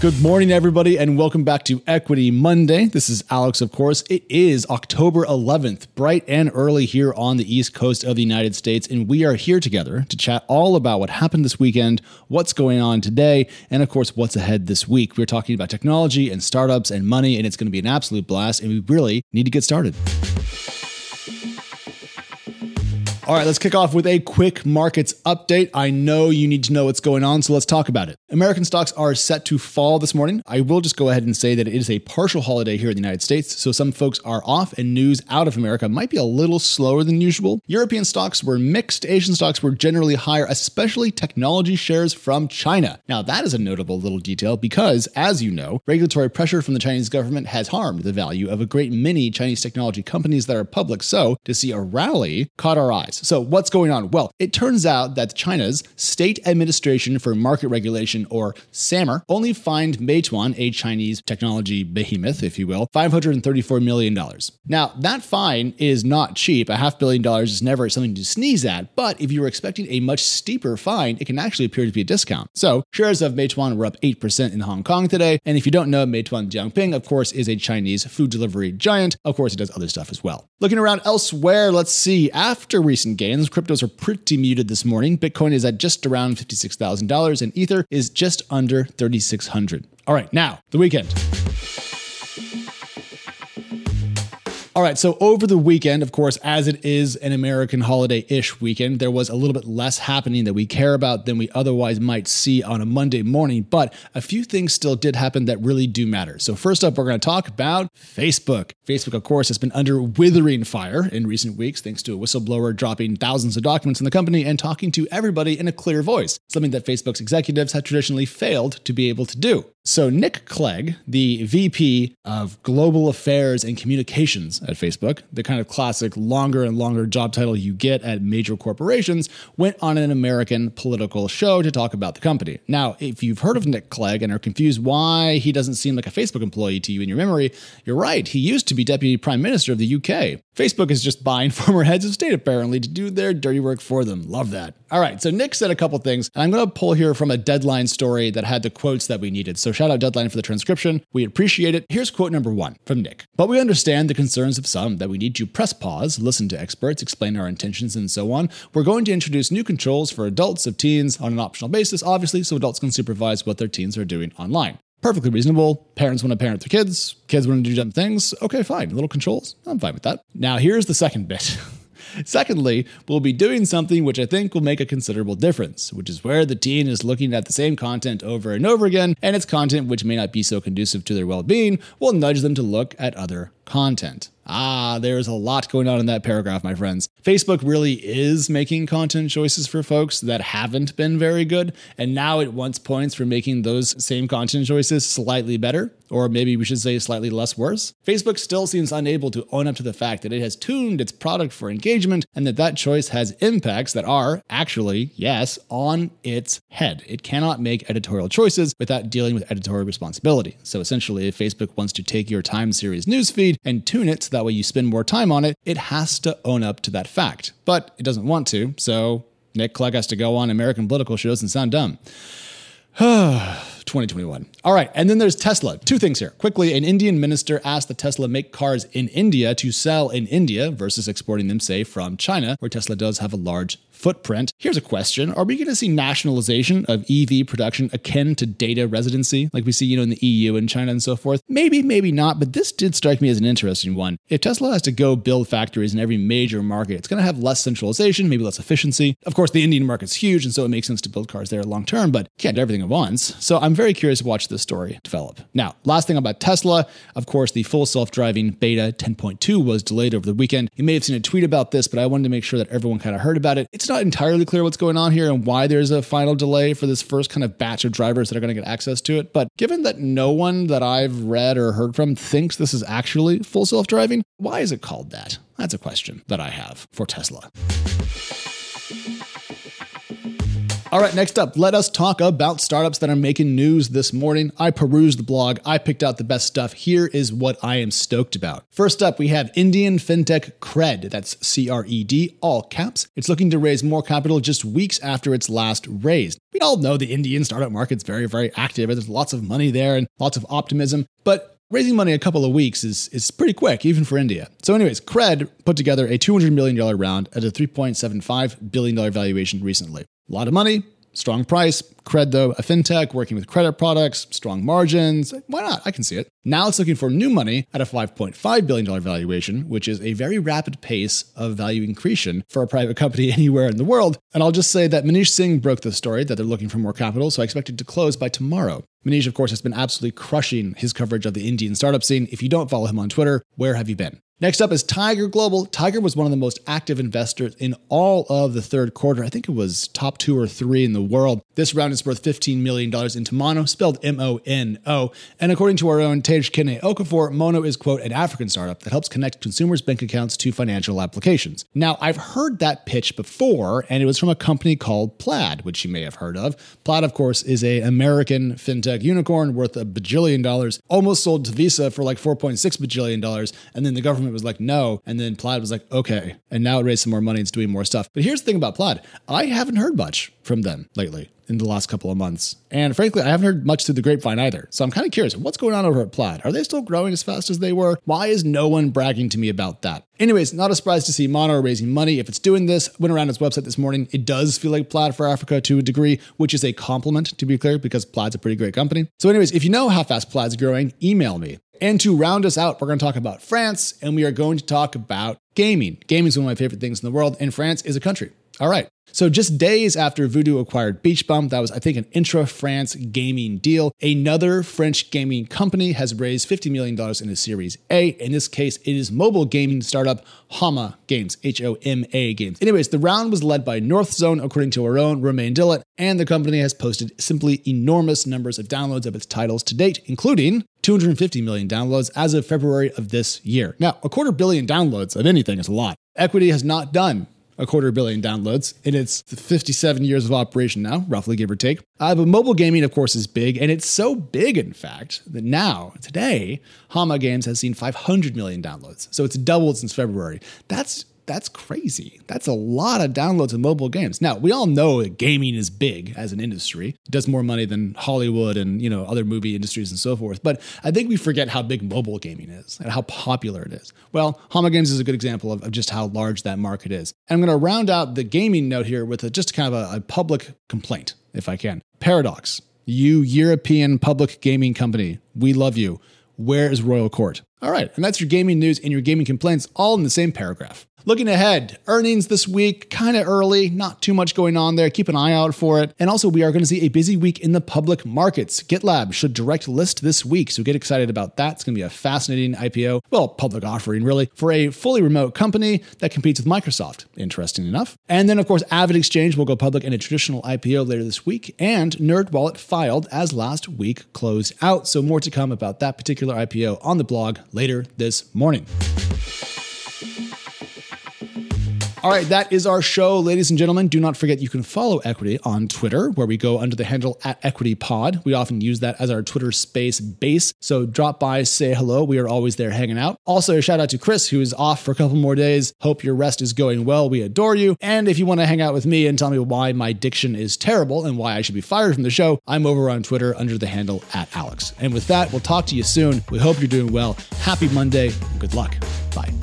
Good morning, everybody, and welcome back to Equity Monday. This is Alex, of course. It is October 11th, bright and early here on the East Coast of the United States, and we are here together to chat all about what happened this weekend, what's going on today, and of course, what's ahead this week. We're talking about technology and startups and money, and it's going to be an absolute blast, and we really need to get started. All right, let's kick off with a quick markets update. I know you need to know what's going on, so let's talk about it. American stocks are set to fall this morning. I will just go ahead and say that it is a partial holiday here in the United States, so some folks are off, and news out of America might be a little slower than usual. European stocks were mixed, Asian stocks were generally higher, especially technology shares from China. Now, that is a notable little detail because, as you know, regulatory pressure from the Chinese government has harmed the value of a great many Chinese technology companies that are public. So, to see a rally caught our eyes. So, what's going on? Well, it turns out that China's State Administration for Market Regulation, or SAMR, only fined Meituan, a Chinese technology behemoth, if you will, $534 million. Now, that fine is not cheap. A half billion dollars is never something to sneeze at, but if you were expecting a much steeper fine, it can actually appear to be a discount. So, shares of Meituan were up 8% in Hong Kong today. And if you don't know, Meituan Dianping, of course, is a Chinese food delivery giant. Of course, it does other stuff as well. Looking around elsewhere, let's see. After recent gains. Cryptos are pretty muted this morning. Bitcoin is at just around $56,000 and Ether is just under 3,600. All right, now the weekend. All right, so over the weekend, of course, as it is an American holiday ish weekend, there was a little bit less happening that we care about than we otherwise might see on a Monday morning, but a few things still did happen that really do matter. So, first up, we're going to talk about Facebook. Facebook, of course, has been under withering fire in recent weeks thanks to a whistleblower dropping thousands of documents in the company and talking to everybody in a clear voice, something that Facebook's executives have traditionally failed to be able to do. So, Nick Clegg, the VP of Global Affairs and Communications at Facebook, the kind of classic longer and longer job title you get at major corporations, went on an American political show to talk about the company. Now, if you've heard of Nick Clegg and are confused why he doesn't seem like a Facebook employee to you in your memory, you're right. He used to be Deputy Prime Minister of the UK. Facebook is just buying former heads of state, apparently, to do their dirty work for them. Love that. All right, so Nick said a couple things, and I'm going to pull here from a deadline story that had the quotes that we needed. So shout out Deadline for the transcription. We appreciate it. Here's quote number one from Nick. But we understand the concerns of some that we need to press pause, listen to experts, explain our intentions, and so on. We're going to introduce new controls for adults of teens on an optional basis, obviously, so adults can supervise what their teens are doing online perfectly reasonable. Parents want to parent their kids, kids want to do dumb things. Okay, fine. Little controls. I'm fine with that. Now, here's the second bit. Secondly, we'll be doing something which I think will make a considerable difference, which is where the teen is looking at the same content over and over again, and it's content which may not be so conducive to their well being will nudge them to look at other content. Ah, there's a lot going on in that paragraph, my friends. Facebook really is making content choices for folks that haven't been very good, and now it wants points for making those same content choices slightly better, or maybe we should say slightly less worse. Facebook still seems unable to own up to the fact that it has tuned its product for engagement and that that choice has impacts that are actually, yes, on its head. It cannot make editorial choices without dealing with editorial responsibility. So essentially, if Facebook wants to take your time series newsfeed and tune it so that way you spend more time on it, it has to own up to that fact. But it doesn't want to, so Nick Clegg has to go on American political shows and sound dumb. 2021. All right, and then there's Tesla. Two things here. Quickly, an Indian minister asked that Tesla make cars in India to sell in India versus exporting them, say, from China, where Tesla does have a large footprint. Here's a question Are we going to see nationalization of EV production akin to data residency, like we see, you know, in the EU and China and so forth? Maybe, maybe not, but this did strike me as an interesting one. If Tesla has to go build factories in every major market, it's going to have less centralization, maybe less efficiency. Of course, the Indian market's huge, and so it makes sense to build cars there long term, but can't do everything at once. So I'm very curious to watch this story develop. Now, last thing about Tesla, of course, the full self driving beta 10.2 was delayed over the weekend. You may have seen a tweet about this, but I wanted to make sure that everyone kind of heard about it. It's not entirely clear what's going on here and why there's a final delay for this first kind of batch of drivers that are going to get access to it. But given that no one that I've read or heard from thinks this is actually full self driving, why is it called that? That's a question that I have for Tesla. All right, next up, let us talk about startups that are making news this morning. I perused the blog, I picked out the best stuff. Here is what I am stoked about. First up, we have Indian fintech Cred. That's C R E D, all caps. It's looking to raise more capital just weeks after its last raise. We all know the Indian startup market's very, very active. And there's lots of money there and lots of optimism. But Raising money a couple of weeks is, is pretty quick, even for India. So, anyways, Cred put together a $200 million round at a $3.75 billion valuation recently. A lot of money, strong price. Cred, though, a fintech working with credit products, strong margins. Why not? I can see it. Now it's looking for new money at a $5.5 billion valuation, which is a very rapid pace of value increase for a private company anywhere in the world. And I'll just say that Manish Singh broke the story that they're looking for more capital, so I expect it to close by tomorrow. Manish, of course, has been absolutely crushing his coverage of the Indian startup scene. If you don't follow him on Twitter, where have you been? Next up is Tiger Global. Tiger was one of the most active investors in all of the third quarter. I think it was top two or three in the world. This round is worth $15 million into Mono, spelled M O N O. And according to our own Tage Kene Okafor, Mono is, quote, an African startup that helps connect consumers' bank accounts to financial applications. Now, I've heard that pitch before, and it was from a company called Plaid, which you may have heard of. Plaid, of course, is a American fintech unicorn worth a bajillion dollars, almost sold to Visa for like $4.6 bajillion dollars, and then the government was like, no. And then Plaid was like, okay. And now it raised some more money. It's doing more stuff. But here's the thing about Plaid I haven't heard much from them lately in the last couple of months. And frankly, I haven't heard much through the grapevine either. So I'm kind of curious what's going on over at Plaid? Are they still growing as fast as they were? Why is no one bragging to me about that? Anyways, not a surprise to see Mono raising money. If it's doing this, went around its website this morning. It does feel like Plaid for Africa to a degree, which is a compliment to be clear, because Plaid's a pretty great company. So, anyways, if you know how fast Plaid's growing, email me. And to round us out, we're going to talk about France and we are going to talk about gaming. Gaming is one of my favorite things in the world, and France is a country. All right. So, just days after Voodoo acquired Beach Bum, that was, I think, an intra France gaming deal, another French gaming company has raised $50 million in a Series A. In this case, it is mobile gaming startup Homa Games, H O M A Games. Anyways, the round was led by Northzone, according to our own Romain Dillet, and the company has posted simply enormous numbers of downloads of its titles to date, including 250 million downloads as of February of this year. Now, a quarter billion downloads of anything is a lot. Equity has not done a quarter billion downloads in its 57 years of operation now, roughly give or take. Uh, but mobile gaming, of course, is big, and it's so big, in fact, that now, today, Homa Games has seen 500 million downloads. So it's doubled since February. That's that's crazy. That's a lot of downloads of mobile games. Now, we all know that gaming is big as an industry. It does more money than Hollywood and, you know, other movie industries and so forth. But I think we forget how big mobile gaming is and how popular it is. Well, Homa Games is a good example of, of just how large that market is. And I'm going to round out the gaming note here with a, just kind of a, a public complaint, if I can. Paradox, you European public gaming company, we love you. Where is Royal Court? All right, and that's your gaming news and your gaming complaints all in the same paragraph. Looking ahead, earnings this week, kind of early, not too much going on there. Keep an eye out for it. And also, we are going to see a busy week in the public markets. GitLab should direct list this week, so get excited about that. It's going to be a fascinating IPO, well, public offering really, for a fully remote company that competes with Microsoft. Interesting enough. And then, of course, AvidXchange will go public in a traditional IPO later this week, and NerdWallet filed as last week closed out. So, more to come about that particular IPO on the blog later this morning. All right, that is our show, ladies and gentlemen. Do not forget you can follow Equity on Twitter, where we go under the handle at Equity Pod. We often use that as our Twitter space base. So drop by, say hello. We are always there hanging out. Also, a shout out to Chris, who is off for a couple more days. Hope your rest is going well. We adore you. And if you want to hang out with me and tell me why my diction is terrible and why I should be fired from the show, I'm over on Twitter under the handle at Alex. And with that, we'll talk to you soon. We hope you're doing well. Happy Monday. Good luck. Bye.